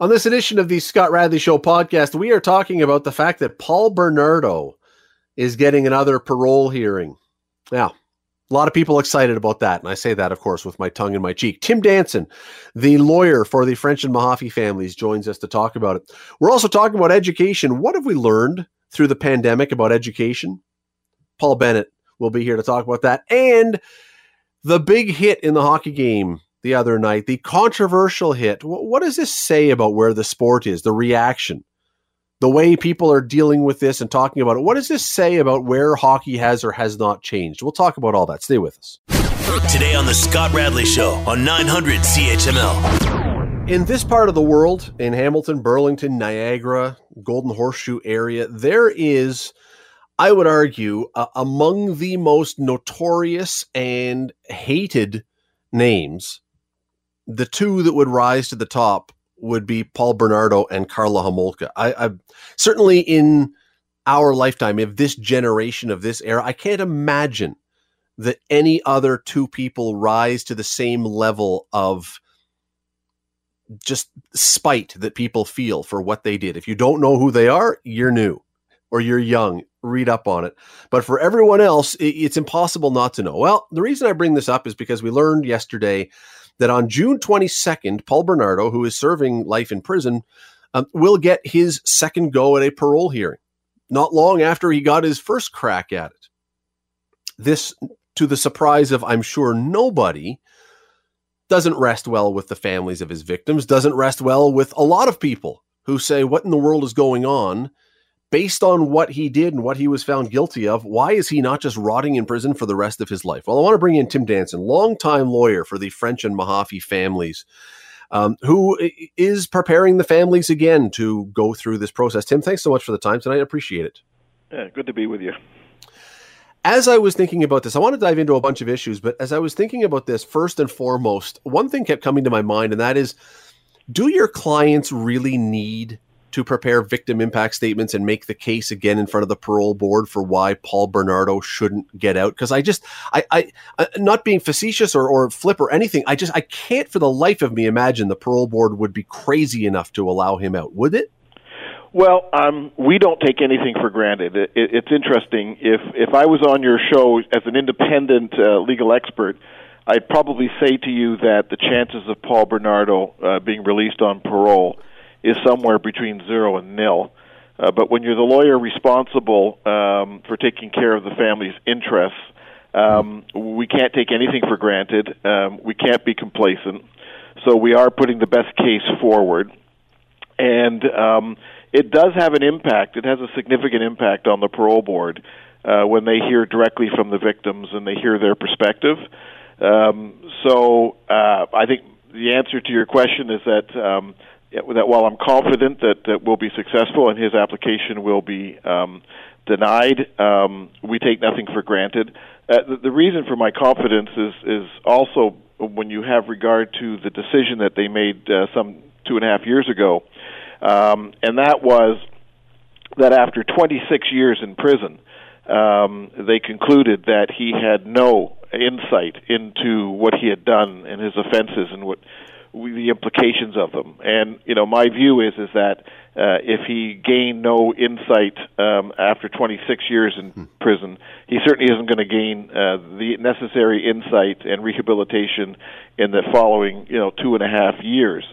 On this edition of the Scott Radley Show podcast, we are talking about the fact that Paul Bernardo is getting another parole hearing. Now, a lot of people excited about that, and I say that, of course, with my tongue in my cheek. Tim Danson, the lawyer for the French and Mahaffy families, joins us to talk about it. We're also talking about education. What have we learned through the pandemic about education? Paul Bennett will be here to talk about that, and the big hit in the hockey game the other night, the controversial hit. What does this say about where the sport is, the reaction, the way people are dealing with this and talking about it? What does this say about where hockey has or has not changed? We'll talk about all that. Stay with us. Today on The Scott Radley Show on 900 CHML. In this part of the world, in Hamilton, Burlington, Niagara, Golden Horseshoe area, there is. I would argue, uh, among the most notorious and hated names the two that would rise to the top would be Paul Bernardo and Karla Homolka. I, I certainly in our lifetime, of this generation of this era, I can't imagine that any other two people rise to the same level of just spite that people feel for what they did. If you don't know who they are, you're new or you're young. Read up on it. But for everyone else, it's impossible not to know. Well, the reason I bring this up is because we learned yesterday that on June 22nd, Paul Bernardo, who is serving life in prison, um, will get his second go at a parole hearing, not long after he got his first crack at it. This, to the surprise of, I'm sure, nobody, doesn't rest well with the families of his victims, doesn't rest well with a lot of people who say, What in the world is going on? Based on what he did and what he was found guilty of, why is he not just rotting in prison for the rest of his life? Well, I want to bring in Tim Danson, longtime lawyer for the French and Mahaffy families, um, who is preparing the families again to go through this process. Tim, thanks so much for the time tonight. I appreciate it. Yeah, good to be with you. As I was thinking about this, I want to dive into a bunch of issues, but as I was thinking about this, first and foremost, one thing kept coming to my mind, and that is do your clients really need to prepare victim impact statements and make the case again in front of the parole board for why Paul Bernardo shouldn't get out. Because I just, I, I, uh, not being facetious or, or flip or anything, I just, I can't for the life of me imagine the parole board would be crazy enough to allow him out, would it? Well, um, we don't take anything for granted. It, it, it's interesting. If if I was on your show as an independent uh, legal expert, I'd probably say to you that the chances of Paul Bernardo uh, being released on parole is somewhere between zero and nil. Uh, but when you're the lawyer responsible um, for taking care of the family's interests, um, we can't take anything for granted. Um, we can't be complacent. So we are putting the best case forward. And um, it does have an impact. It has a significant impact on the parole board uh, when they hear directly from the victims and they hear their perspective. Um, so uh, I think the answer to your question is that um, that while I'm confident that, that we'll be successful and his application will be um, denied, um, we take nothing for granted. Uh, the, the reason for my confidence is is also when you have regard to the decision that they made uh, some two and a half years ago, um, and that was that after 26 years in prison, um, they concluded that he had no insight into what he had done and his offenses and what the implications of them. And you know, my view is is that uh, if he gained no insight um, after 26 years in hmm. prison, he certainly isn't going to gain uh, the necessary insight and rehabilitation in the following you know two and a half years.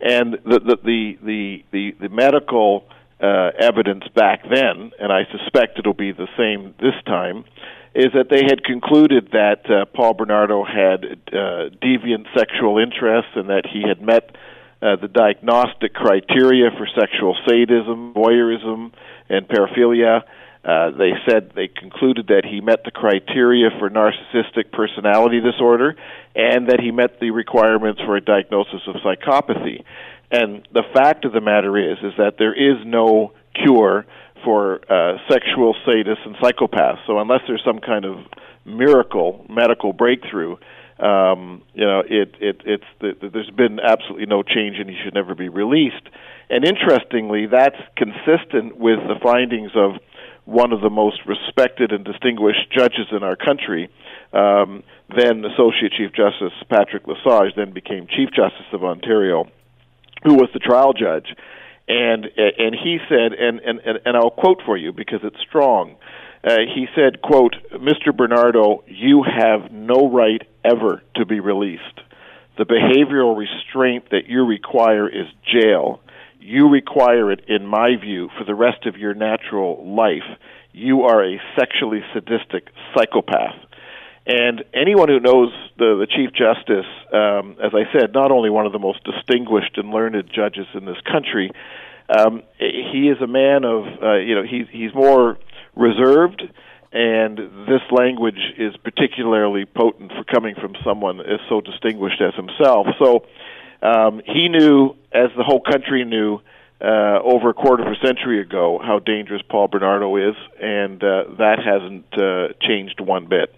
And the the the the, the, the medical uh, evidence back then, and I suspect it'll be the same this time, is that they had concluded that uh, Paul Bernardo had uh, deviant sexual interests and that he had met uh, the diagnostic criteria for sexual sadism, voyeurism, and paraphilia. Uh, they said they concluded that he met the criteria for narcissistic personality disorder and that he met the requirements for a diagnosis of psychopathy. And the fact of the matter is, is that there is no cure for uh, sexual sadists and psychopaths. So unless there's some kind of miracle medical breakthrough, um, you know, it, it, it's the, there's been absolutely no change, and he should never be released. And interestingly, that's consistent with the findings of one of the most respected and distinguished judges in our country. Um, then Associate Chief Justice Patrick Lesage then became Chief Justice of Ontario who was the trial judge, and and he said, and and and I'll quote for you because it's strong. Uh, he said, "quote Mr. Bernardo, you have no right ever to be released. The behavioral restraint that you require is jail. You require it, in my view, for the rest of your natural life. You are a sexually sadistic psychopath." And anyone who knows the, the Chief Justice, um, as I said, not only one of the most distinguished and learned judges in this country, um, he is a man of, uh, you know, he's he's more reserved, and this language is particularly potent for coming from someone as so distinguished as himself. So um, he knew, as the whole country knew, uh, over a quarter of a century ago, how dangerous Paul Bernardo is, and uh, that hasn't uh, changed one bit.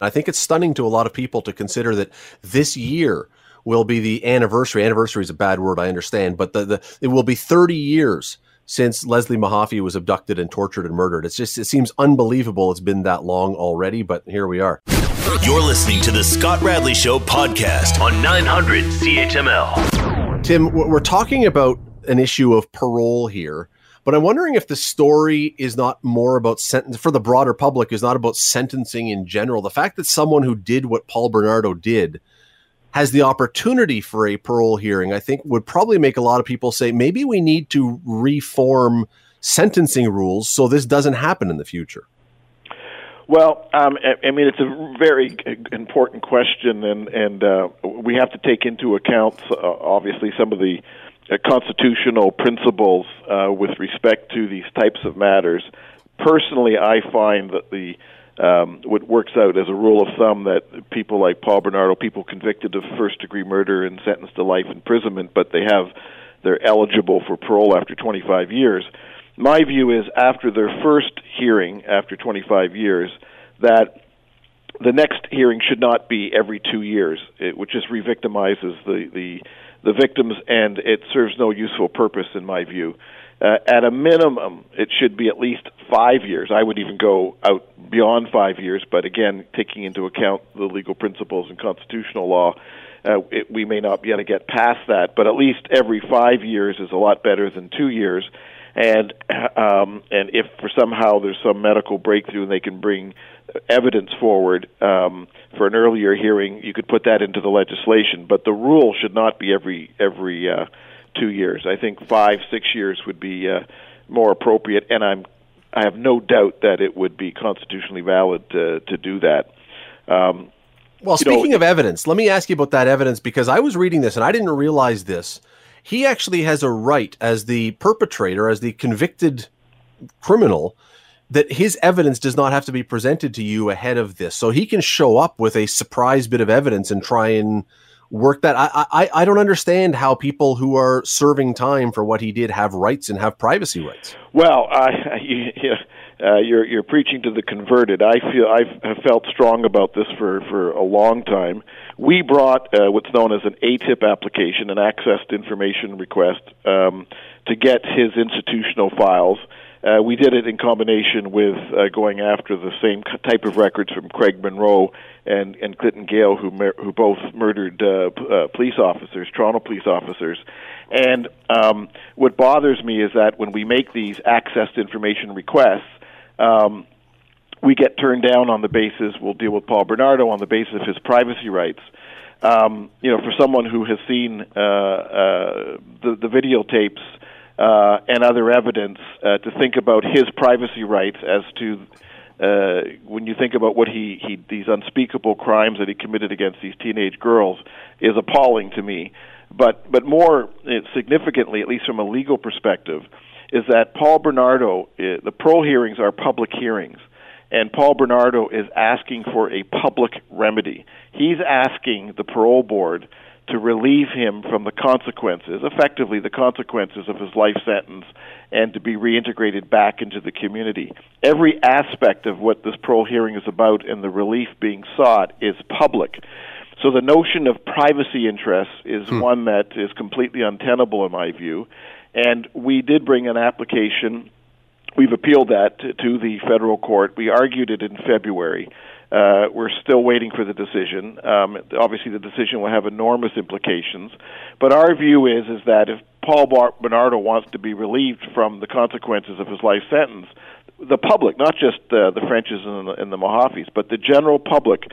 I think it's stunning to a lot of people to consider that this year will be the anniversary. Anniversary is a bad word, I understand, but the, the it will be 30 years since Leslie Mahaffy was abducted and tortured and murdered. It's just it seems unbelievable it's been that long already, but here we are. You're listening to the Scott Radley Show podcast on 900 CHML. Tim, we're talking about an issue of parole here. But I'm wondering if the story is not more about sentence for the broader public is not about sentencing in general. The fact that someone who did what Paul Bernardo did has the opportunity for a parole hearing, I think would probably make a lot of people say maybe we need to reform sentencing rules so this doesn't happen in the future. Well, um, I mean, it's a very important question, and and uh, we have to take into account, uh, obviously, some of the constitutional principles uh, with respect to these types of matters. Personally, I find that the um, what works out as a rule of thumb that people like Paul Bernardo, people convicted of first degree murder and sentenced to life imprisonment, but they have they're eligible for parole after 25 years. My view is after their first hearing after 25 years that the next hearing should not be every two years, it, which just re-victimizes the the the victims, and it serves no useful purpose in my view. Uh, at a minimum, it should be at least five years. I would even go out beyond five years, but again, taking into account the legal principles and constitutional law, uh, it, we may not be able to get past that. But at least every five years is a lot better than two years. And um, and if for somehow there's some medical breakthrough and they can bring evidence forward um, for an earlier hearing, you could put that into the legislation. But the rule should not be every every uh, two years. I think five, six years would be uh, more appropriate, and I'm I have no doubt that it would be constitutionally valid to to do that. Um, well, speaking know, of evidence, let me ask you about that evidence because I was reading this and I didn't realize this. He actually has a right as the perpetrator, as the convicted criminal, that his evidence does not have to be presented to you ahead of this. So he can show up with a surprise bit of evidence and try and work that. I, I, I don't understand how people who are serving time for what he did have rights and have privacy rights. Well, you, uh, you're you're preaching to the converted. I feel I've felt strong about this for for a long time. We brought uh, what's known as an ATIP application, an accessed information request, um, to get his institutional files uh, we did it in combination with uh, going after the same type of records from Craig Munro and, and Clinton Gayle, who mer- who both murdered uh, p- uh, police officers, Toronto police officers. And um, what bothers me is that when we make these accessed information requests, um, we get turned down on the basis we'll deal with Paul Bernardo on the basis of his privacy rights. Um, you know, for someone who has seen uh, uh, the, the videotapes uh, and other evidence uh, to think about his privacy rights as to uh, when you think about what he, he these unspeakable crimes that he committed against these teenage girls is appalling to me. But but more uh, significantly, at least from a legal perspective, is that Paul Bernardo uh, the parole hearings are public hearings, and Paul Bernardo is asking for a public remedy. He's asking the parole board to relieve him from the consequences, effectively the consequences of his life sentence, and to be reintegrated back into the community. Every aspect of what this parole hearing is about and the relief being sought is public. So the notion of privacy interests is hmm. one that is completely untenable in my view. And we did bring an application. We've appealed that to, to the federal court. We argued it in February. Uh, we're still waiting for the decision. Um, obviously, the decision will have enormous implications. But our view is is that if Paul Bernardo wants to be relieved from the consequences of his life sentence, the public, not just uh, the Frenches and the, and the Mahaffys, but the general public,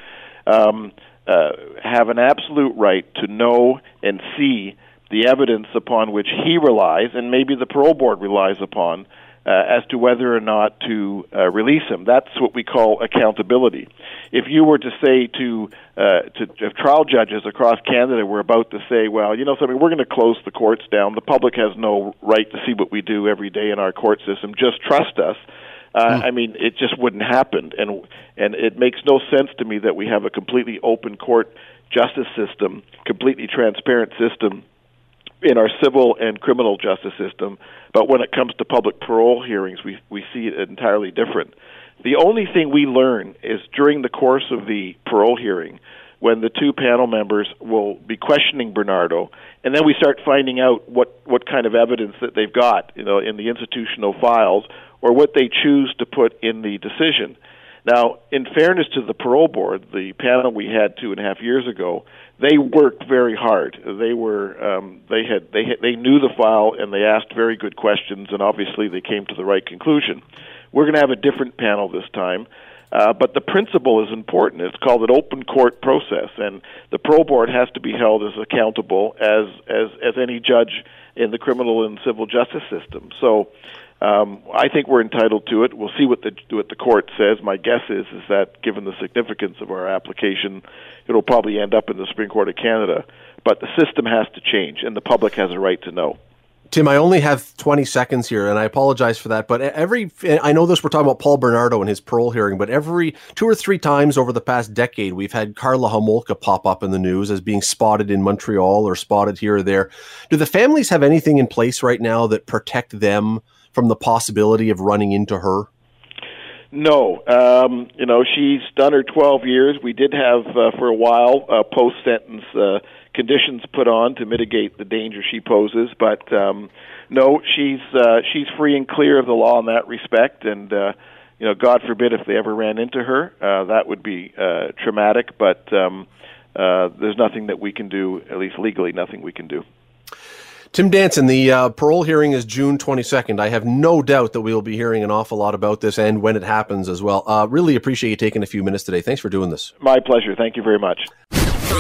um, uh, have an absolute right to know and see the evidence upon which he relies, and maybe the parole board relies upon, uh, as to whether or not to uh, release him. That's what we call accountability. If you were to say to uh, to if trial judges across Canada were about to say, well, you know something, we're going to close the courts down. The public has no right to see what we do every day in our court system. Just trust us. Uh, hmm. I mean, it just wouldn't happen, and and it makes no sense to me that we have a completely open court justice system, completely transparent system in our civil and criminal justice system, but when it comes to public parole hearings, we we see it entirely different. The only thing we learn is during the course of the parole hearing, when the two panel members will be questioning Bernardo, and then we start finding out what what kind of evidence that they've got, you know, in the institutional files, or what they choose to put in the decision. Now, in fairness to the parole board, the panel we had two and a half years ago, they worked very hard. They were um, they had they had, they knew the file and they asked very good questions, and obviously they came to the right conclusion. We're going to have a different panel this time. Uh, but the principle is important. It's called an open court process, and the parole board has to be held as accountable as as as any judge in the criminal and civil justice system. So, um, I think we're entitled to it. We'll see what the what the court says. My guess is is that given the significance of our application, it'll probably end up in the Supreme Court of Canada. But the system has to change, and the public has a right to know. Tim, I only have 20 seconds here, and I apologize for that. But every, I know this, we're talking about Paul Bernardo and his parole hearing, but every two or three times over the past decade, we've had Karla Homolka pop up in the news as being spotted in Montreal or spotted here or there. Do the families have anything in place right now that protect them from the possibility of running into her? No, um, you know she's done her 12 years. We did have uh, for a while uh, post sentence uh, conditions put on to mitigate the danger she poses, but um, no, she's uh, she's free and clear of the law in that respect. And uh, you know, God forbid if they ever ran into her, uh, that would be uh, traumatic. But um, uh, there's nothing that we can do, at least legally, nothing we can do. Tim Danson, the uh, parole hearing is June 22nd. I have no doubt that we will be hearing an awful lot about this and when it happens as well. Uh, really appreciate you taking a few minutes today. Thanks for doing this. My pleasure. Thank you very much.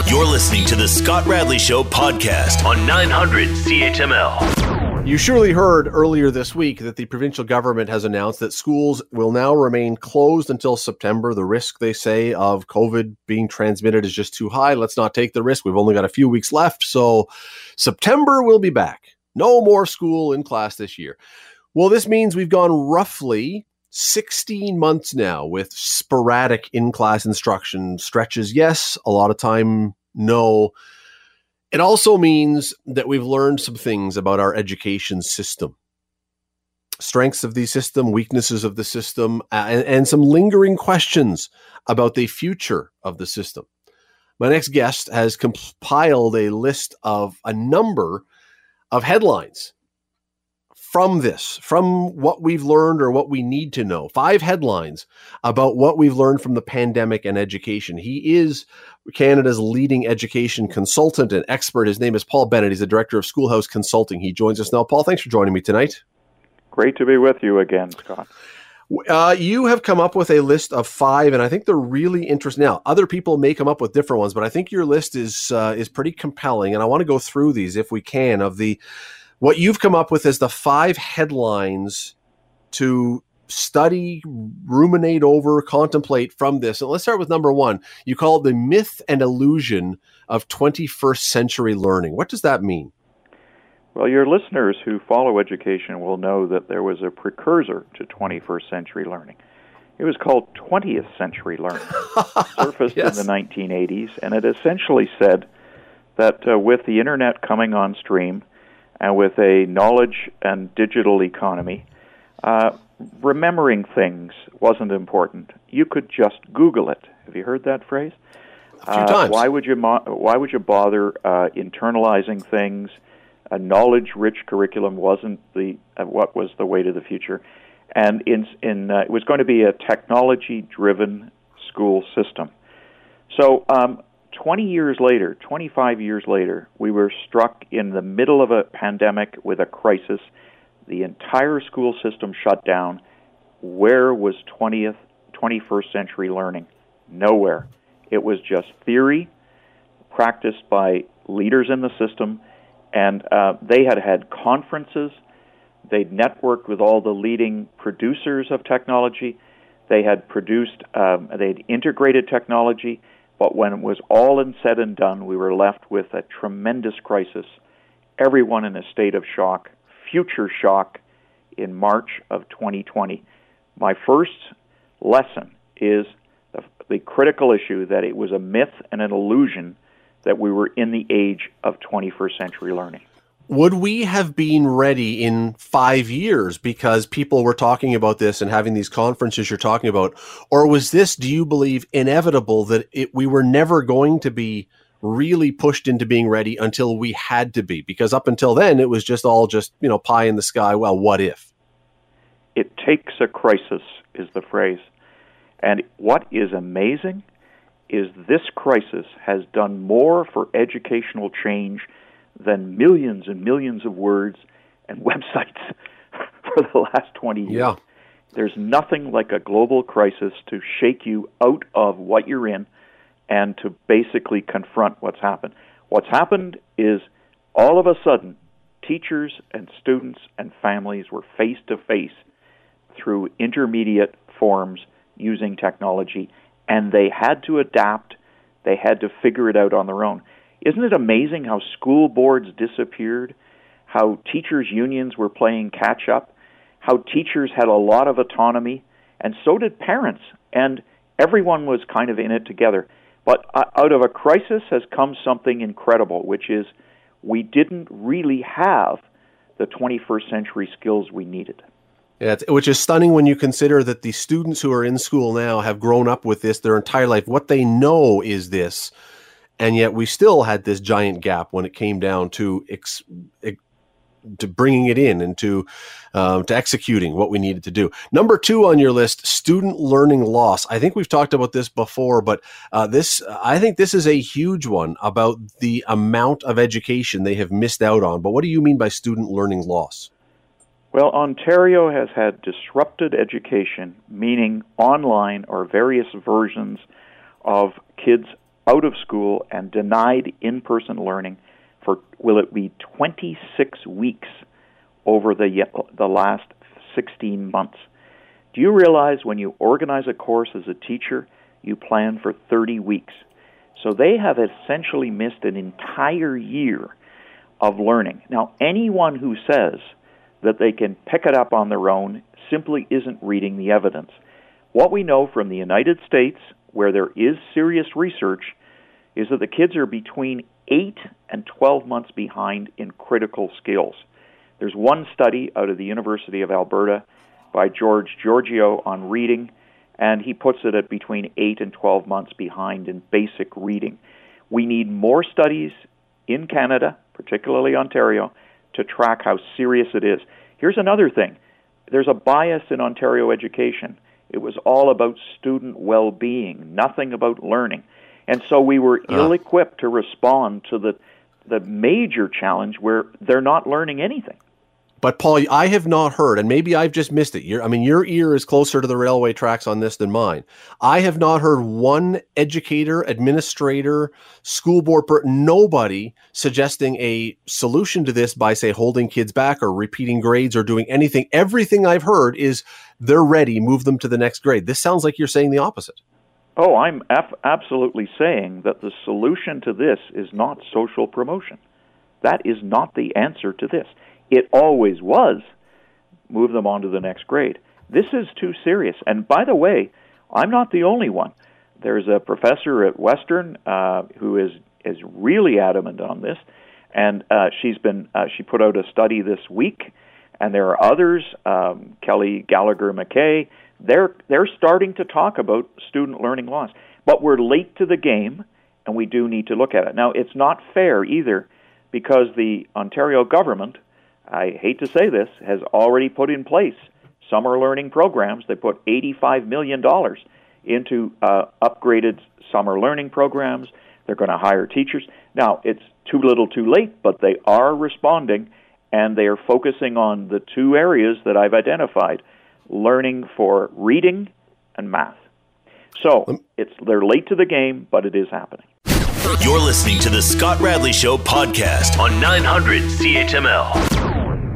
You're listening to the Scott Radley Show podcast on 900 CHML. You surely heard earlier this week that the provincial government has announced that schools will now remain closed until September. The risk, they say, of COVID being transmitted is just too high. Let's not take the risk. We've only got a few weeks left. So, September will be back. No more school in class this year. Well, this means we've gone roughly 16 months now with sporadic in class instruction stretches. Yes, a lot of time, no. It also means that we've learned some things about our education system strengths of the system, weaknesses of the system, and, and, some lingering questions about the future of the system. My next guest has compiled a list of a number of headlines from this, from what we've learned or what we need to know. Five headlines about what we've learned from the pandemic and education. He is Canada's leading education consultant and expert. His name is Paul Bennett. He's the director of Schoolhouse Consulting. He joins us now. Paul, thanks for joining me tonight. Great to be with you again, Scott. Uh, you have come up with a list of five, and I think they're really interesting. Now, other people may come up with different ones, but I think your list is uh, is pretty compelling, and I want to go through these if we can. Of the what you've come up with is the five headlines to study, ruminate over, contemplate from this. And let's start with number one. You call it the myth and illusion of 21st century learning. What does that mean? Well, your listeners who follow education will know that there was a precursor to 21st century learning. It was called 20th century learning, surfaced yes. in the 1980s, and it essentially said that uh, with the internet coming on stream, and with a knowledge and digital economy, uh, remembering things wasn't important. You could just Google it. Have you heard that phrase? A few uh, times. Why would you mo- Why would you bother uh, internalizing things? A knowledge-rich curriculum wasn't the uh, what was the way to the future, and in in uh, it was going to be a technology-driven school system. So, um, 20 years later, 25 years later, we were struck in the middle of a pandemic with a crisis. The entire school system shut down. Where was 20th, 21st century learning? Nowhere. It was just theory practiced by leaders in the system, and uh, they had had conferences. They'd networked with all the leading producers of technology. They had produced, um, they'd integrated technology but when it was all and said and done, we were left with a tremendous crisis. Everyone in a state of shock, future shock, in March of 2020. My first lesson is the, the critical issue that it was a myth and an illusion that we were in the age of 21st century learning would we have been ready in five years because people were talking about this and having these conferences you're talking about? Or was this, do you believe, inevitable that it, we were never going to be really pushed into being ready until we had to be? Because up until then, it was just all just, you know, pie in the sky. Well, what if? It takes a crisis, is the phrase. And what is amazing is this crisis has done more for educational change than millions and millions of words and websites for the last 20 years. Yeah. There's nothing like a global crisis to shake you out of what you're in and to basically confront what's happened. What's happened is all of a sudden, teachers and students and families were face to face through intermediate forms using technology, and they had to adapt. They had to figure it out on their own. Isn't it amazing how school boards disappeared, how teachers' unions were playing catch up, how teachers had a lot of autonomy, and so did parents, and everyone was kind of in it together. But out of a crisis has come something incredible, which is we didn't really have the 21st century skills we needed. Yeah, which is stunning when you consider that the students who are in school now have grown up with this their entire life. What they know is this and yet we still had this giant gap when it came down to ex, ex, to bringing it in and to um, to executing what we needed to do. Number two on your list, student learning loss. I think we've talked about this before, but uh, this I think this is a huge one about the amount of education they have missed out on. But what do you mean by student learning loss? Well, Ontario has had disrupted education, meaning online or various versions of kids out of school and denied in person learning for, will it be 26 weeks over the, the last 16 months. Do you realize when you organize a course as a teacher, you plan for 30 weeks? So they have essentially missed an entire year of learning. Now, anyone who says that they can pick it up on their own simply isn't reading the evidence. What we know from the United States, where there is serious research, is that the kids are between 8 and 12 months behind in critical skills. There's one study out of the University of Alberta by George Georgiou on reading, and he puts it at between 8 and 12 months behind in basic reading. We need more studies in Canada, particularly Ontario, to track how serious it is. Here's another thing there's a bias in Ontario education. It was all about student well being, nothing about learning. And so we were uh. ill equipped to respond to the the major challenge where they're not learning anything. But Paul, I have not heard, and maybe I've just missed it. I mean, your ear is closer to the railway tracks on this than mine. I have not heard one educator, administrator, school board, nobody suggesting a solution to this by, say, holding kids back or repeating grades or doing anything. Everything I've heard is they're ready, move them to the next grade. This sounds like you're saying the opposite. Oh, I'm af- absolutely saying that the solution to this is not social promotion. That is not the answer to this. It always was move them on to the next grade. This is too serious. And by the way, I'm not the only one. There's a professor at Western uh, who is is really adamant on this, and uh, she's been uh, she put out a study this week, and there are others. Um, Kelly Gallagher Mackay they're they're starting to talk about student learning loss. But we're late to the game, and we do need to look at it. Now, it's not fair either, because the Ontario government, I hate to say this, has already put in place summer learning programs. They put $85 million into uh, upgraded summer learning programs. They're going to hire teachers. Now, it's too little too late, but they are responding and they are focusing on the two areas that I've identified learning for reading and math. So it's they're late to the game, but it is happening. You're listening to the Scott Radley Show podcast on 900 CHML.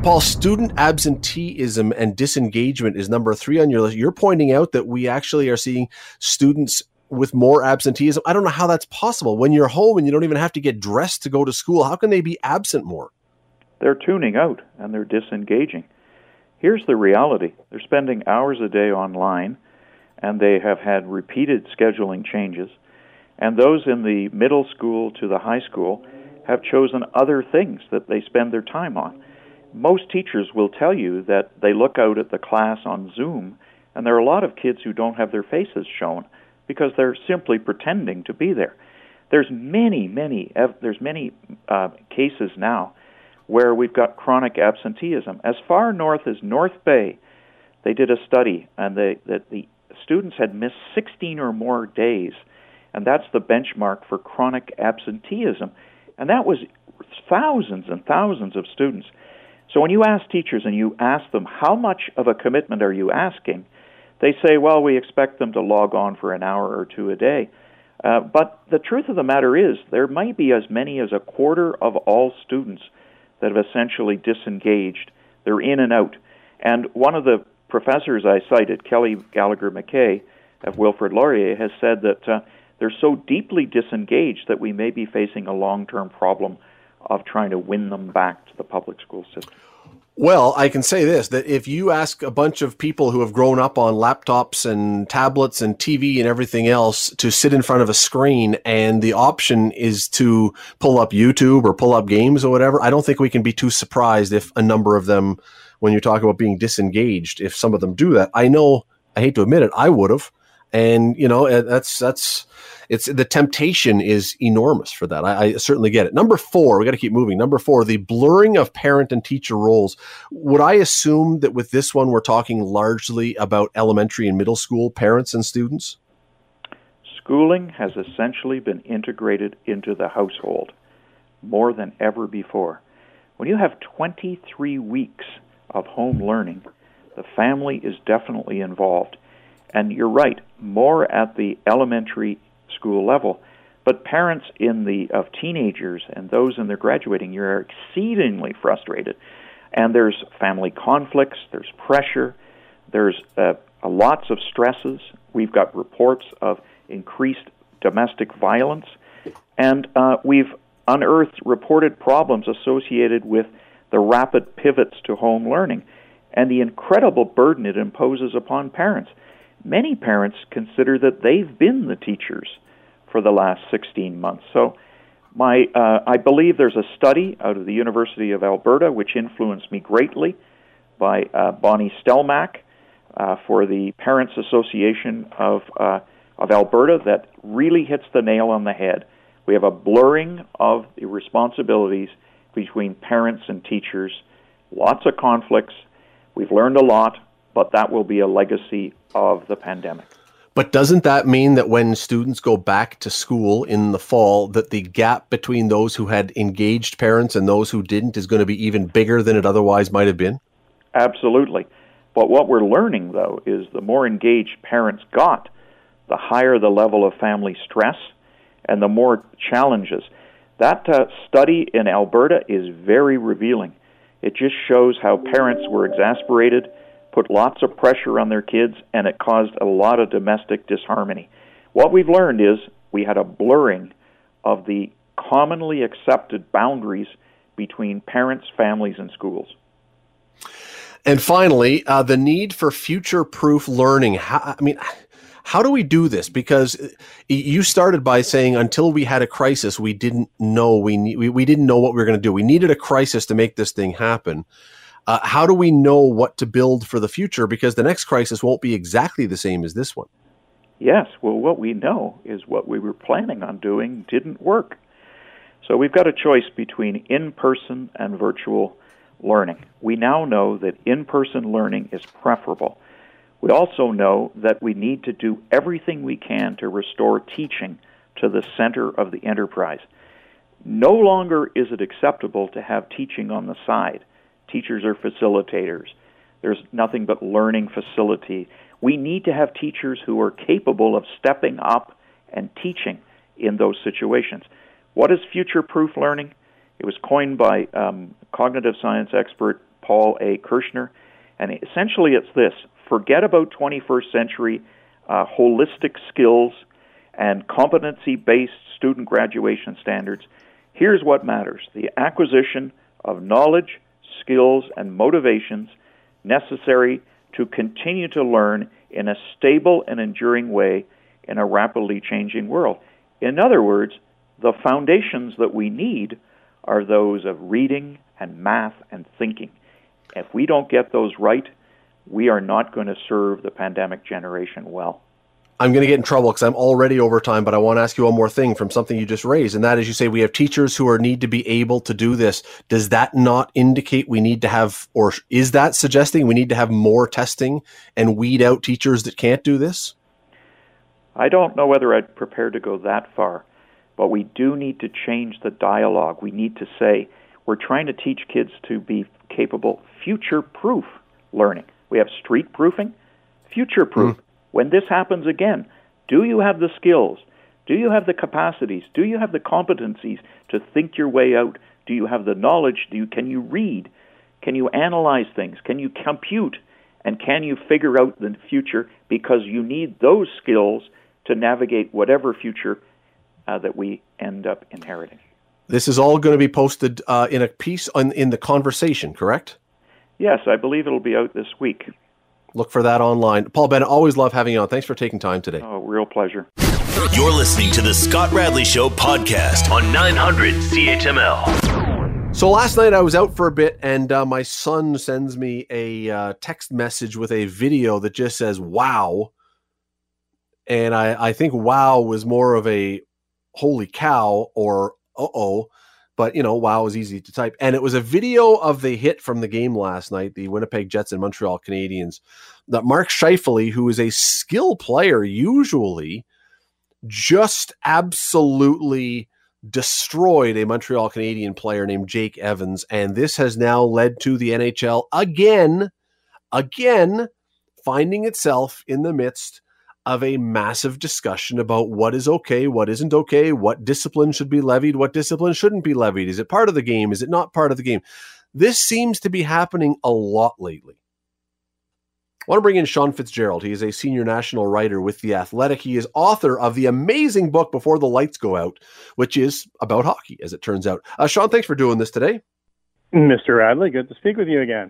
Paul, student absenteeism and disengagement is number three on your list. You're pointing out that we actually are seeing students with more absenteeism. I don't know how that's possible. When you're home and you don't even have to get dressed to go to school, how can they be absent more? They're tuning out and they're disengaging. Here's the reality they're spending hours a day online and they have had repeated scheduling changes. And those in the middle school to the high school have chosen other things that they spend their time on. Most teachers will tell you that they look out at the class on Zoom, and there are a lot of kids who don't have their faces shown because they're simply pretending to be there. There's many, many, there's many uh, cases now where we've got chronic absenteeism. As far north as North Bay, they did a study, and they, that the students had missed 16 or more days, and that's the benchmark for chronic absenteeism. And that was thousands and thousands of students. So when you ask teachers and you ask them, how much of a commitment are you asking? They say, well, we expect them to log on for an hour or two a day. Uh, but the truth of the matter is, there might be as many as a quarter of all students that have essentially disengaged. They're in and out. And one of the professors I cited, Kelly Gallagher Mackay of Wilfrid Laurier, has said that uh, they're so deeply disengaged that we may be facing a long term problem of trying to win them back to the public school system. Well, I can say this that if you ask a bunch of people who have grown up on laptops and tablets and TV and everything else to sit in front of a screen and the option is to pull up YouTube or pull up games or whatever, I don't think we can be too surprised if a number of them when you talk about being disengaged. If some of them do that, I know I hate to admit it, I would have, and you know eh, that's that's it's the temptation is enormous for that. I, I certainly get it. Number four, we got to keep moving. Number four, the blurring of parent and teacher roles. Would I assume that with this one we're talking largely about elementary and middle school parents and students? Schooling has essentially been integrated into the household more than ever before. When you have 23 weeks of home learning, the family is definitely involved. And you're right, more at the elementary school level. But parents in the of teenagers and those in their graduating year are exceedingly frustrated. And there's family conflicts, there's pressure, there's uh, lots of stresses. We've got reports of increased domestic violence, and uh, we've unearthed reported problems associated with the rapid pivots to home learning and the incredible burden it imposes upon parents. Many parents consider that they've been the teachers for the last 16 months. So, my, uh, I believe there's a study out of the University of Alberta which influenced me greatly by uh, Bonnie Stelmach uh, for the Parents Association of, uh, of Alberta that really hits the nail on the head. We have a blurring of the responsibilities between parents and teachers. Lots of conflicts. We've learned a lot, but that will be a legacy of the pandemic. But doesn't that mean that when students go back to school in the fall, that the gap between those who had engaged parents and those who didn't is going to be even bigger than it otherwise might have been? Absolutely. But what we're learning, though, is the more engaged parents got, the higher the level of family stress and the more challenges. That uh, study in Alberta is very revealing. It just shows how parents were exasperated, put lots of pressure on their kids, and it caused a lot of domestic disharmony. What we've learned is we had a blurring of the commonly accepted boundaries between parents, families, and schools. And finally, uh, the need for future proof learning. How, I mean, how do we do this? Because uh, you started by saying until we had a crisis, we didn't know we we, we didn't know what we were going to do. We needed a crisis to make this thing happen. Uh, how do we know what to build for the future? Because the next crisis won't be exactly the same as this one. Yes. Well, what we know is what we were planning on doing didn't work. So we've got a choice between in person and virtual learning. We now know that in person learning is preferable We also know that we need to do everything we can to restore teaching to the center of the enterprise. No longer is it acceptable to have teaching on the side. Teachers are facilitators. There's nothing but learning facility. We need to have teachers who are capable of stepping up and teaching in those situations. What is future proof learning? It was coined by um, cognitive science expert Paul A. Kirschner. And essentially, it's this forget about 21st century uh, holistic skills and competency based student graduation standards. Here's what matters the acquisition of knowledge, skills, and motivations necessary to continue to learn in a stable and enduring way in a rapidly changing world. In other words, the foundations that we need are those of reading and math and thinking. If we don't get those right, we are not going to serve the pandemic generation well. I'm going to get in trouble because I'm already over time, but I want to ask you one more thing from something you just raised, and that is you say we have teachers who are need to be able to do this. Does that not indicate we need to have, or is that suggesting we need to have more testing and weed out teachers that can't do this? I don't know whether I'd prepare to go that far, but we do need to change the dialogue. We need to say we're trying to teach kids to be capable, future proof learning. We have street proofing, future proof. Mm. When this happens again, do you have the skills? Do you have the capacities? Do you have the competencies to think your way out? Do you have the knowledge? Do you, can you read? Can you analyze things? Can you compute? And can you figure out the future? Because you need those skills to navigate whatever future uh, that we end up inheriting. This is all going to be posted uh, in a piece on, in the conversation, correct? Yes, I believe it'll be out this week. Look for that online. Paul Bennett, always love having you on. Thanks for taking time today. Oh, real pleasure. You're listening to the Scott Radley Show podcast on 900 CHML. So last night I was out for a bit, and uh, my son sends me a uh, text message with a video that just says "Wow," and I, I think "Wow" was more of a "Holy cow" or "Uh oh." But you know, wow is easy to type. And it was a video of the hit from the game last night, the Winnipeg Jets and Montreal Canadiens, that Mark Scheifele, who is a skill player usually, just absolutely destroyed a Montreal Canadian player named Jake Evans. And this has now led to the NHL again, again, finding itself in the midst of a massive discussion about what is okay, what isn't okay, what discipline should be levied, what discipline shouldn't be levied. Is it part of the game? Is it not part of the game? This seems to be happening a lot lately. I want to bring in Sean Fitzgerald. He is a senior national writer with The Athletic. He is author of the amazing book Before the Lights Go Out, which is about hockey, as it turns out. Uh, Sean, thanks for doing this today. Mr. Radley, good to speak with you again.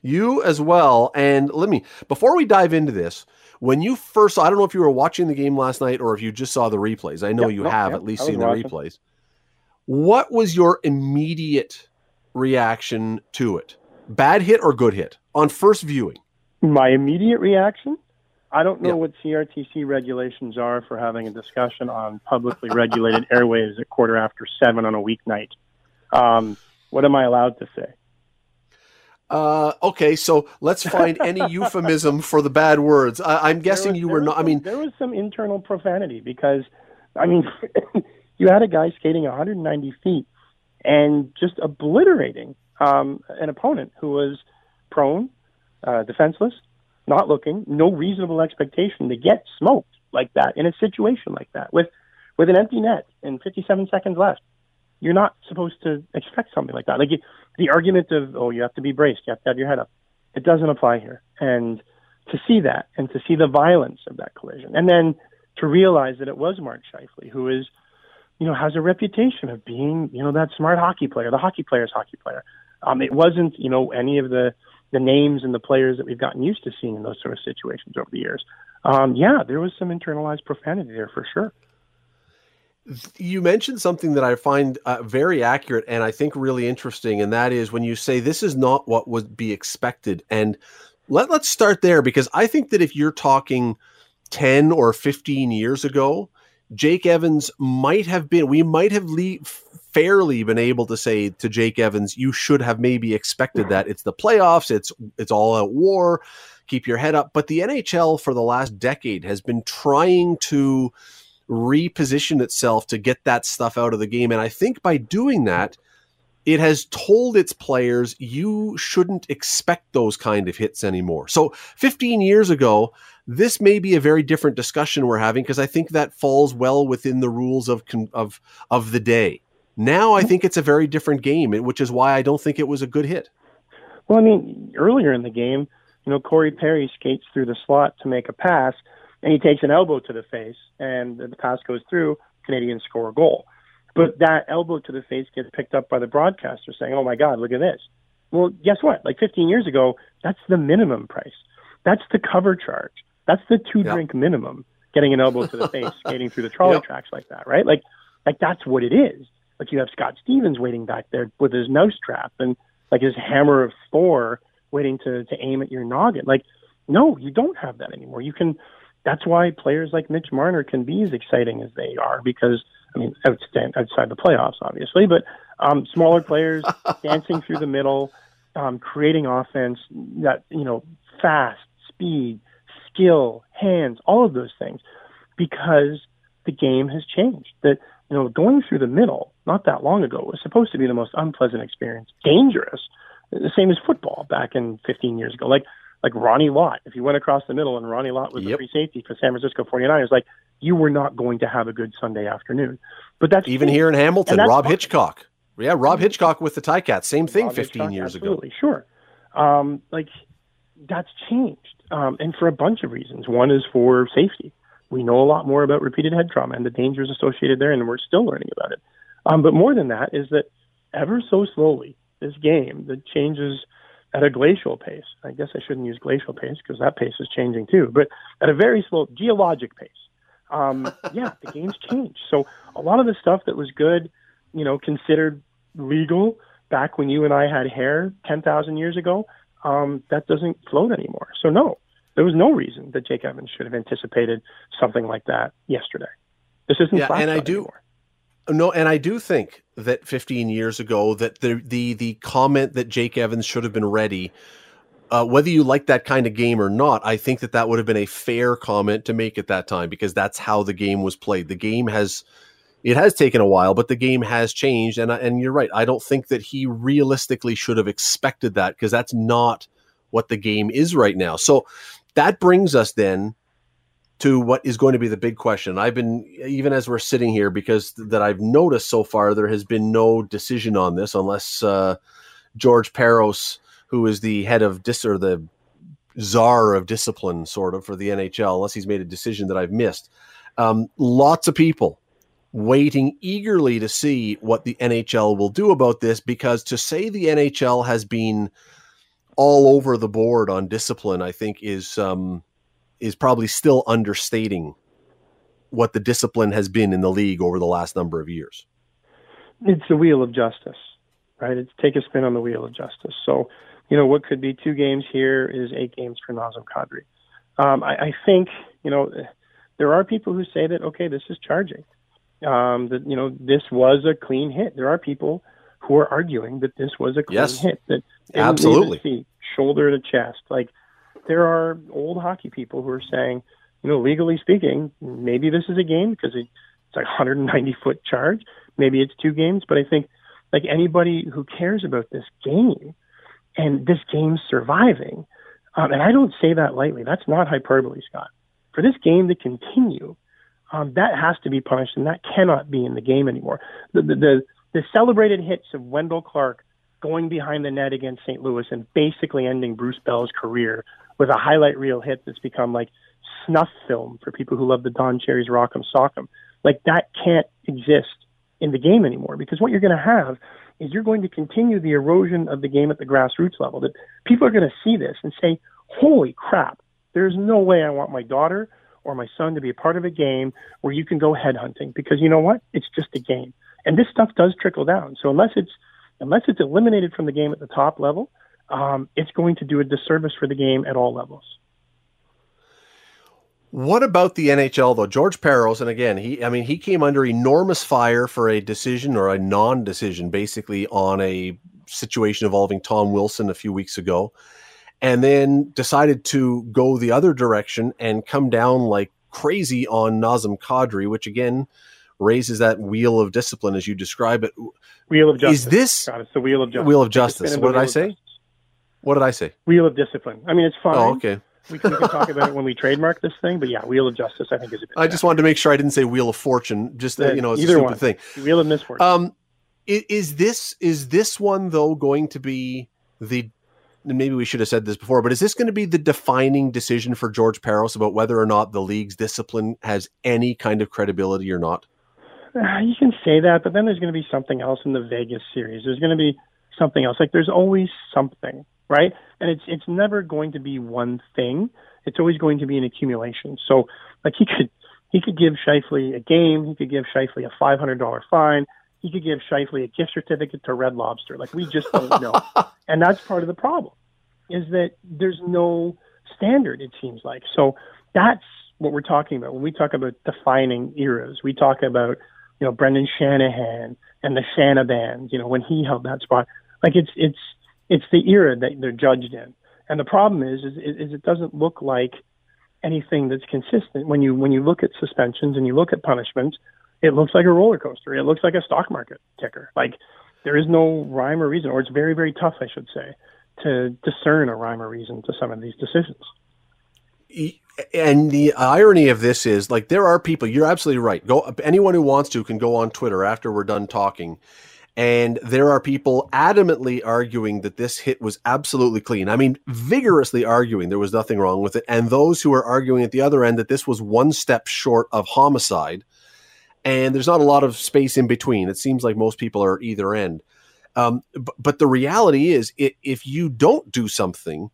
You as well. And let me, before we dive into this, when you first, I don't know if you were watching the game last night or if you just saw the replays. I know yep, you nope, have yep, at least seen the watching. replays. What was your immediate reaction to it? Bad hit or good hit on first viewing? My immediate reaction? I don't know what CRTC regulations are for having a discussion on publicly regulated airwaves at quarter after seven on a weeknight. Um, what am I allowed to say? Uh, okay, so let's find any euphemism for the bad words. I, am guessing was, you were not. Some, I mean, there was some internal profanity because, I mean, you had a guy skating 190 feet and just obliterating um, an opponent who was prone, uh, defenseless, not looking, no reasonable expectation to get smoked like that in a situation like that with with an empty net and 57 seconds left you're not supposed to expect something like that. Like you, the argument of oh, you have to be braced, you have to have your head up, it doesn't apply here. And to see that and to see the violence of that collision, and then to realize that it was Mark Scheifele who is, you know, has a reputation of being, you know, that smart hockey player, the hockey player's hockey player. Um, it wasn't, you know, any of the the names and the players that we've gotten used to seeing in those sort of situations over the years. Um, yeah, there was some internalized profanity there for sure you mentioned something that I find uh, very accurate and I think really interesting, and that is when you say this is not what would be expected. And let, let's start there because I think that if you're talking 10 or 15 years ago, Jake Evans might have been, we might have le- fairly been able to say to Jake Evans, you should have maybe expected that. It's the playoffs. It's it's all out war. Keep your head up. But the NHL for the last decade has been trying to reposition itself to get that stuff out of the game, and I think by doing that it has told its players you shouldn't expect those kind of hits anymore. So 15 years ago, this may be a very different discussion we're having because I think that falls well within the rules of of of the day. Now I think it's a very different game, which is why I don't think it was a good hit. Well, I mean, earlier in the game, you know, Corey Perry skates through the slot to make a pass, and he takes an elbow to the face, and the pass goes through. Canadiens score a goal. But that elbow to the face gets picked up by the broadcaster saying, oh my God, look at this. Well, guess what? Like 15 years ago, that's the minimum price. That's the cover charge. That's the two yep. drink minimum, getting an elbow to the face, skating through the trolley yep. tracks like that, right? Like, like that's what it is. Like you have Scott Stevens waiting back there with his mouse trap and like his hammer of Thor waiting to, to aim at your noggin. Like, no, you don't have that anymore. You can, that's why players like Mitch Marner can be as exciting as they are because – I mean, outside, outside the playoffs, obviously, but um, smaller players dancing through the middle, um, creating offense that, you know, fast, speed, skill, hands, all of those things, because the game has changed. That, you know, going through the middle not that long ago was supposed to be the most unpleasant experience, dangerous, the same as football back in 15 years ago. Like, like Ronnie Lott, if you went across the middle and Ronnie Lott was yep. the free safety for San Francisco 49ers, like you were not going to have a good Sunday afternoon. But that's even here in Hamilton, Rob. Hitchcock. Yeah, Rob Hitchcock with the Ticats, same thing Rob 15 Hitchcock, years absolutely, ago. Sure. Um, like that's changed. Um, and for a bunch of reasons. One is for safety. We know a lot more about repeated head trauma and the dangers associated there, and we're still learning about it. Um, but more than that is that ever so slowly, this game that changes at a glacial pace. I guess I shouldn't use glacial pace because that pace is changing too, but at a very slow geologic pace. Um, yeah, the game's changed. So a lot of the stuff that was good, you know, considered legal back when you and I had hair 10,000 years ago, um, that doesn't float anymore. So no, there was no reason that Jake Evans should have anticipated something like that yesterday. This isn't yeah, and I do. Anymore. No, and I do think that 15 years ago that the the the comment that Jake Evans should have been ready, uh, whether you like that kind of game or not, I think that that would have been a fair comment to make at that time because that's how the game was played. The game has it has taken a while, but the game has changed, and and you're right. I don't think that he realistically should have expected that because that's not what the game is right now. So that brings us then to what is going to be the big question. I've been even as we're sitting here because that I've noticed so far there has been no decision on this unless uh, George Parros, who is the head of dis or the czar of discipline, sort of for the NHL, unless he's made a decision that I've missed. Um, lots of people waiting eagerly to see what the NHL will do about this because to say the NHL has been all over the board on discipline, I think is um, is probably still understating what the discipline has been in the league over the last number of years. It's the wheel of justice, right? It's take a spin on the wheel of justice. So, you know, what could be two games here is eight games for Nazem Kadri. Um, I, I think, you know, there are people who say that, okay, this is charging. Um, that, you know, this was a clean hit. There are people who are arguing that this was a clean yes, hit. That absolutely. Shoulder to chest. Like, there are old hockey people who are saying, you know, legally speaking, maybe this is a game because it's like 190 foot charge. Maybe it's two games, but I think like anybody who cares about this game and this game surviving, um, and I don't say that lightly. That's not hyperbole, Scott. For this game to continue, um, that has to be punished, and that cannot be in the game anymore. The, the, the, the celebrated hits of Wendell Clark going behind the net against St. Louis and basically ending Bruce Bell's career with a highlight reel hit that's become like snuff film for people who love the Don Cherry's Rock'em Sock'em. Like that can't exist in the game anymore because what you're going to have is you're going to continue the erosion of the game at the grassroots level. That people are going to see this and say, "Holy crap! There's no way I want my daughter or my son to be a part of a game where you can go headhunting because you know what? It's just a game." And this stuff does trickle down. So unless it's unless it's eliminated from the game at the top level, um, it's going to do a disservice for the game at all levels. What about the NHL though? George Parros, and again, he I mean he came under enormous fire for a decision or a non-decision, basically on a situation involving Tom Wilson a few weeks ago, and then decided to go the other direction and come down like crazy on Nazem Kadri, which again raises that wheel of discipline as you describe it. Wheel of justice. Is this God, it's the wheel of justice? Wheel of justice. What did I say? What did I say? Wheel of discipline. I mean, it's fine. Oh, okay. We can, we can talk about it when we trademark this thing, but yeah, Wheel of Justice, I think, is a bit. I just wanted to make sure I didn't say Wheel of Fortune. Just that, you know, it's either a stupid one. thing. Wheel of Misfortune. Um, is this is this one though going to be the? Maybe we should have said this before, but is this going to be the defining decision for George Parros about whether or not the league's discipline has any kind of credibility or not? Uh, you can say that, but then there's going to be something else in the Vegas series. There's going to be something else. Like there's always something, right? And it's it's never going to be one thing. It's always going to be an accumulation. So, like he could he could give Scheifele a game. He could give Scheifele a five hundred dollar fine. He could give Scheifele a gift certificate to Red Lobster. Like we just don't know, and that's part of the problem, is that there's no standard. It seems like so. That's what we're talking about when we talk about defining eras. We talk about you know Brendan Shanahan and the Shanaban. You know when he held that spot. Like it's it's it's the era that they're judged in. And the problem is, is, is it doesn't look like anything that's consistent. When you when you look at suspensions and you look at punishments, it looks like a roller coaster. It looks like a stock market ticker. Like there is no rhyme or reason, or it's very very tough, I should say, to discern a rhyme or reason to some of these decisions. And the irony of this is, like, there are people. You're absolutely right. Go. Anyone who wants to can go on Twitter after we're done talking and there are people adamantly arguing that this hit was absolutely clean. I mean, vigorously arguing there was nothing wrong with it. And those who are arguing at the other end that this was one step short of homicide. And there's not a lot of space in between. It seems like most people are either end. Um, but, but the reality is, it, if you don't do something,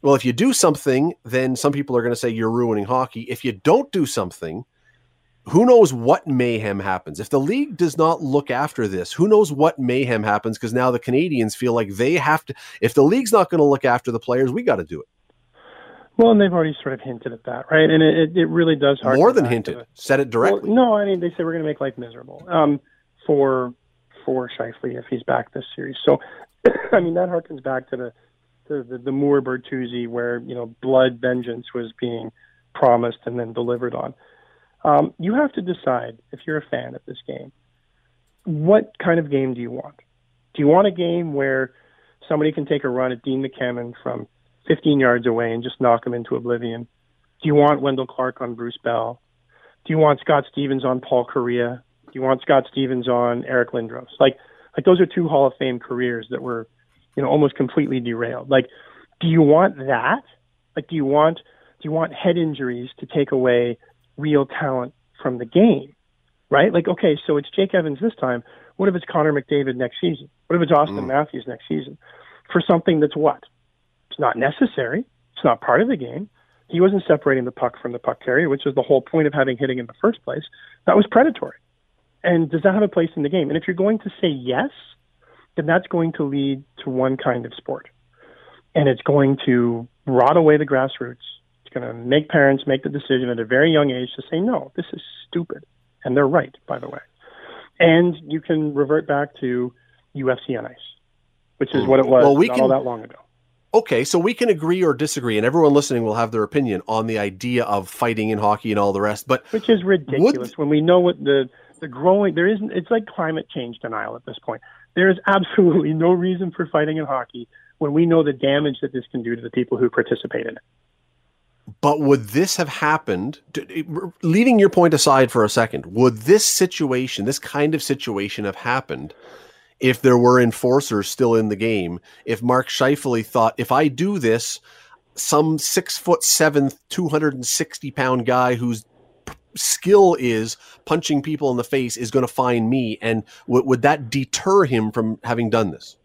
well, if you do something, then some people are going to say you're ruining hockey. If you don't do something, who knows what mayhem happens. If the league does not look after this who knows what mayhem happens because now the Canadiens feel like they have to if the league's not going to look after the players we got to do it. Well and they've already sort of hinted at that right? And it, it really does more than hinted. the, said it directly. well, no i mean they said we're going to make life miserable um, for for Scheifele if he's back this series. So i mean that harkens back to the to the, the moore bertuzzi where you know blood vengeance was being promised and then delivered on um, you have to decide if you're a fan of this game, what kind of game do you want? Do you want a game where somebody can take a run at Dean McAmmond from 15 yards away and just knock him into oblivion? Do you want Wendell Clark on Bruce Bell? Do you want Scott Stevens on Paul Kariya? Do you want Scott Stevens on Eric Lindros? Like, like those are two Hall of Fame careers that were, you know, almost completely derailed. Like, do you want that? Like, do you want do you want head injuries to take away real talent from the game, right? Like, okay, so it's Jake Evans this time. What if it's Connor McDavid next season? What if it's Austin mm. Matthews next season? For something that's what? It's not necessary. It's not part of the game. He wasn't separating the puck from the puck carrier, which was the whole point of having hitting in the first place. That was predatory. And does that have a place in the game? And if you're going to say yes, then that's going to lead to one kind of sport. And it's going to rot away the grassroots going to make parents make the decision at a very young age to say, no, this is stupid. And they're right, by the way. And you can revert back to UFC on ice, which is what it was well, we not can, all that long ago. Okay, so we can agree or disagree, and everyone listening will have their opinion on the idea of fighting in hockey and all the rest. But which is ridiculous would, when we know what the the growing there isn't. It's like climate change denial at this point. There is absolutely no reason for fighting in hockey when we know the damage that this can do to the people who participate in it. But would this have happened, leaving your point aside for a second, would this situation, this kind of situation have happened if there were enforcers still in the game? If Mark Scheifele thought, if I do this, some six foot seven, 260 pound guy whose skill is punching people in the face is going to find me. And w- would that deter him from having done this?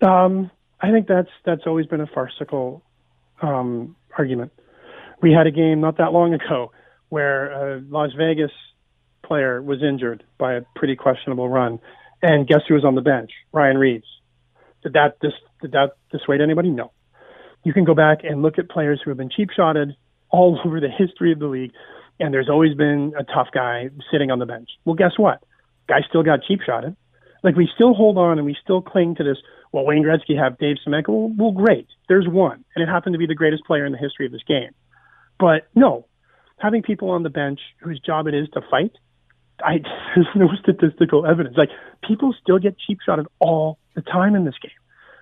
Um, I think that's that's always been a farcical um, argument. We had a game not that long ago where a Las Vegas player was injured by a pretty questionable run, and guess who was on the bench? Ryan Reaves. Did that dis- did that dissuade anybody? No. You can go back and look at players who have been cheap shotted all over the history of the league, and there's always been a tough guy sitting on the bench. Well, guess what? Guy still got cheap shotted. Like we still hold on and we still cling to this. Well, Wayne Gretzky have Dave Semenko. Well, well, great. There's one, and it happened to be the greatest player in the history of this game. But no, having people on the bench whose job it is to fight, I, there's no statistical evidence. Like people still get cheap shotted all the time in this game.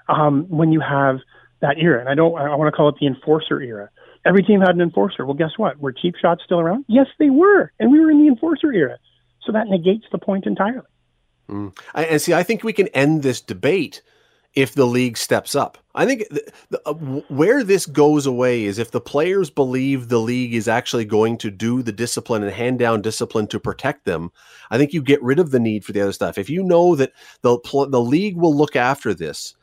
Um, when you have that era, and I don't, I want to call it the enforcer era. Every team had an enforcer. Well, guess what? Were cheap shots still around? Yes, they were, and we were in the enforcer era. So that negates the point entirely. Mm. And see, I think we can end this debate if the league steps up. I think uh, where this goes away is if the players believe the league is actually going to do the discipline and hand down discipline to protect them. I think you get rid of the need for the other stuff. If you know that the the league will look after this,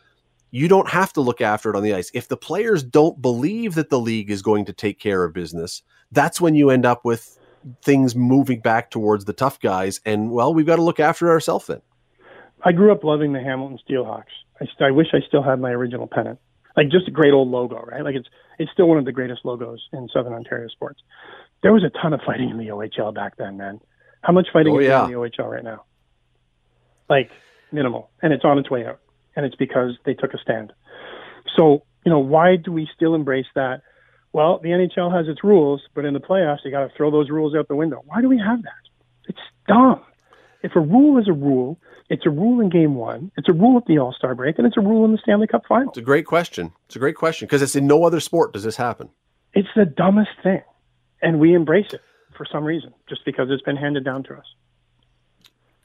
you don't have to look after it on the ice. If the players don't believe that the league is going to take care of business, that's when you end up with things moving back towards the tough guys. And well, we've got to look after ourselves then. I grew up loving the Hamilton Steelhawks. I, st- I wish I still had my original pennant. Like just a great old logo, right? Like it's it's still one of the greatest logos in Southern Ontario sports. There was a ton of fighting in the OHL back then, man. How much fighting oh, is yeah. in the OHL right now? Like minimal, and it's on its way out. And it's because they took a stand. So you know, why do we still embrace that? Well, the NHL has its rules, but in the playoffs, you got to throw those rules out the window. Why do we have that? It's dumb. If a rule is a rule, it's a rule in game one, it's a rule at the All Star break, and it's a rule in the Stanley Cup final. It's a great question. It's a great question because it's in no other sport does this happen. It's the dumbest thing. And we embrace it for some reason, just because it's been handed down to us.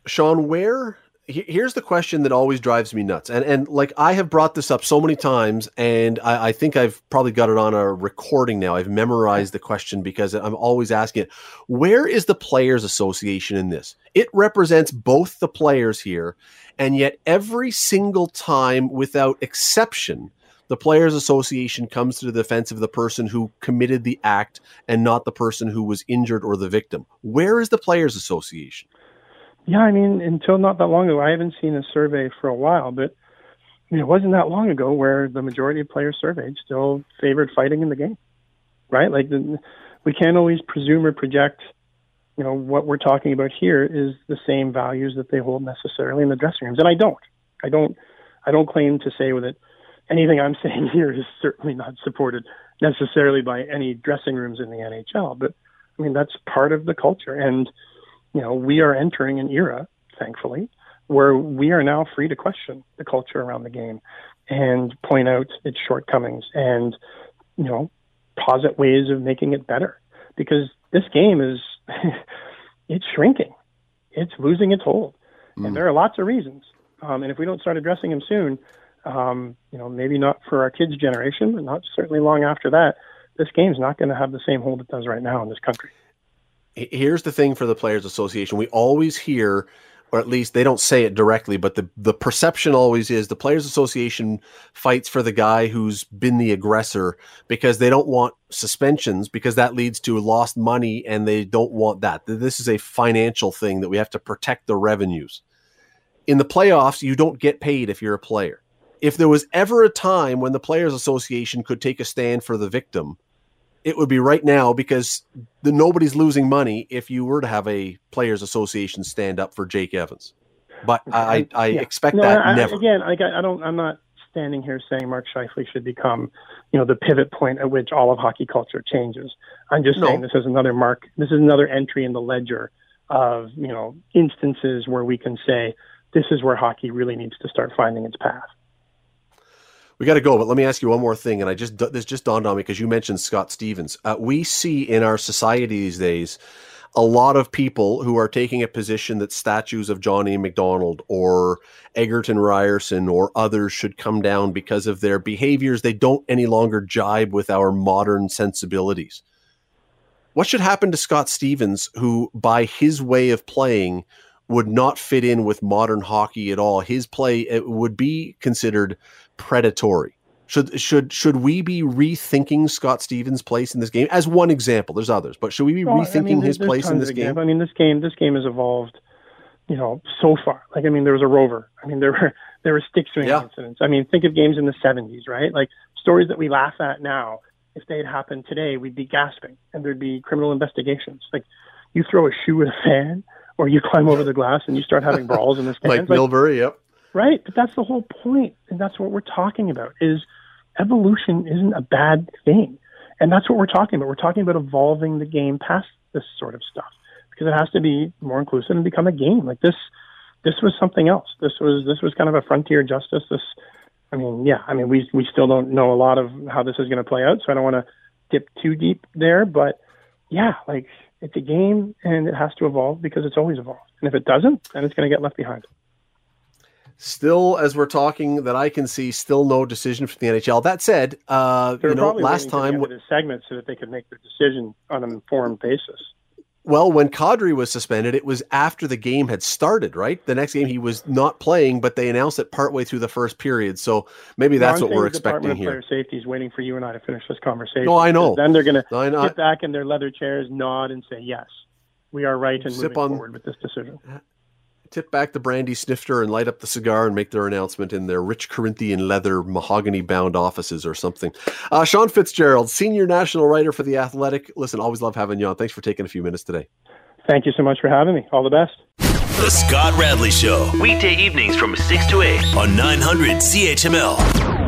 Sean, where here's the question that always drives me nuts. And and like i have brought this up so many times and I, I, think i've probably got it on a recording now. I've memorized the question because i'm always asking it. Where is the players association in this? It represents both the players here and yet every single time without exception the players association comes to the defense of the person who committed the act and not the person who was injured or the victim. Where is the players association yeah, I mean, until not that long ago, I haven't seen a survey for a while, but I mean, it wasn't that long ago where the majority of players surveyed still favored fighting in the game, right? Like, the, we can't always presume or project, you know, what we're talking about here is the same values that they hold necessarily in the dressing rooms, and I don't. I don't. I don't claim to say that anything I'm saying here is certainly not supported necessarily by any dressing rooms in the NHL, but I mean that's part of the culture and you know, we are entering an era, thankfully, where we are now free to question the culture around the game and point out its shortcomings and, you know, posit ways of making it better. Because this game is, it's shrinking. It's losing its hold. Mm. And there are lots of reasons. Um, and if we don't start addressing them soon, um, you know, maybe not for our kids' generation, but not certainly long after that, this game's not going to have the same hold it does right now in this country here's the thing for the players association. We always hear or at least they don't say it directly but the the perception always is the players association fights for the guy who's been the aggressor because they don't want suspensions because that leads to lost money and they don't want that. This is a financial thing that we have to protect the revenues. In the playoffs you don't get paid if you're a player. If there was ever a time when the players association could take a stand for the victim it would be right now because the nobody's losing money if you were to have a players association stand up for Jake Evans. But I, I, yeah. expect no, that I, never. Again, I, I don't. I'm not standing here saying Mark Scheifele should become, you know, the pivot point at which all of hockey culture changes. I'm just no. saying this is another mark. This is another entry in the ledger of you know instances where we can say this is where hockey really needs to start finding its path we got to go, but let me ask you one more thing. And I just this just dawned on me because you mentioned Scott Stevens. Uh, we see in our society these days a lot of people who are taking a position that statues of John A. Macdonald or Egerton Ryerson or others should come down because of their behaviors. They don't any longer jibe with our modern sensibilities. What should happen to Scott Stevens, who, by his way of playing, would not fit in with modern hockey at all? His play would be considered predatory. Should should should we be rethinking Scott Stevens' place in this game as one example? There's others, but should we be well, rethinking I mean, his place in this game? I mean, this game this game has evolved, you know, so far. Like, I mean, there was a rover. I mean, there were there were stick swing yeah. incidents. I mean, think of games in the '70s, right? Like stories that we laugh at now if they had happened today, we'd be gasping and there'd be criminal investigations. Like you throw a shoe at a fan or you climb over the glass and you start having brawls in the stands. Mike Milbury, yep. Right, but that's the whole point, and that's what we're talking about. Is evolution isn't a bad thing, and that's what we're talking about. We're talking about evolving the game past this sort of stuff because it has to be more inclusive and become a game. Like this, this was something else. This was this was kind of a frontier justice. This, I mean, yeah, I mean, we we still don't know a lot of how this is going to play out, so I don't want to dip too deep there, but yeah, like it's a game and it has to evolve because it's always evolved. And if it doesn't, then it's going to get left behind. Still, as we're talking, that I can see, still no decision from the NHL. That said, uh, you know, last time with the segment so that they could make their decision on an informed basis. Well, when Kadri was suspended, it was after the game had started, right? The next game he was not playing, but they announced it partway through the first period. So maybe that's what we're expecting here. Player Safety is waiting for you and I to finish this conversation. No, I know. Then they're going to sit back in their leather chairs, nod, and say, "Yes, we are right and moving on, forward with this decision." Tip back the brandy snifter and light up the cigar and make their announcement in their rich Corinthian leather mahogany bound offices or something. Uh, Sean Fitzgerald, senior national writer for The Athletic. Listen, always love having you on. Thanks for taking a few minutes today. Thank you so much for having me. All the best. The Scott Radley Show, weekday evenings from 6 to 8 on 900 CHML.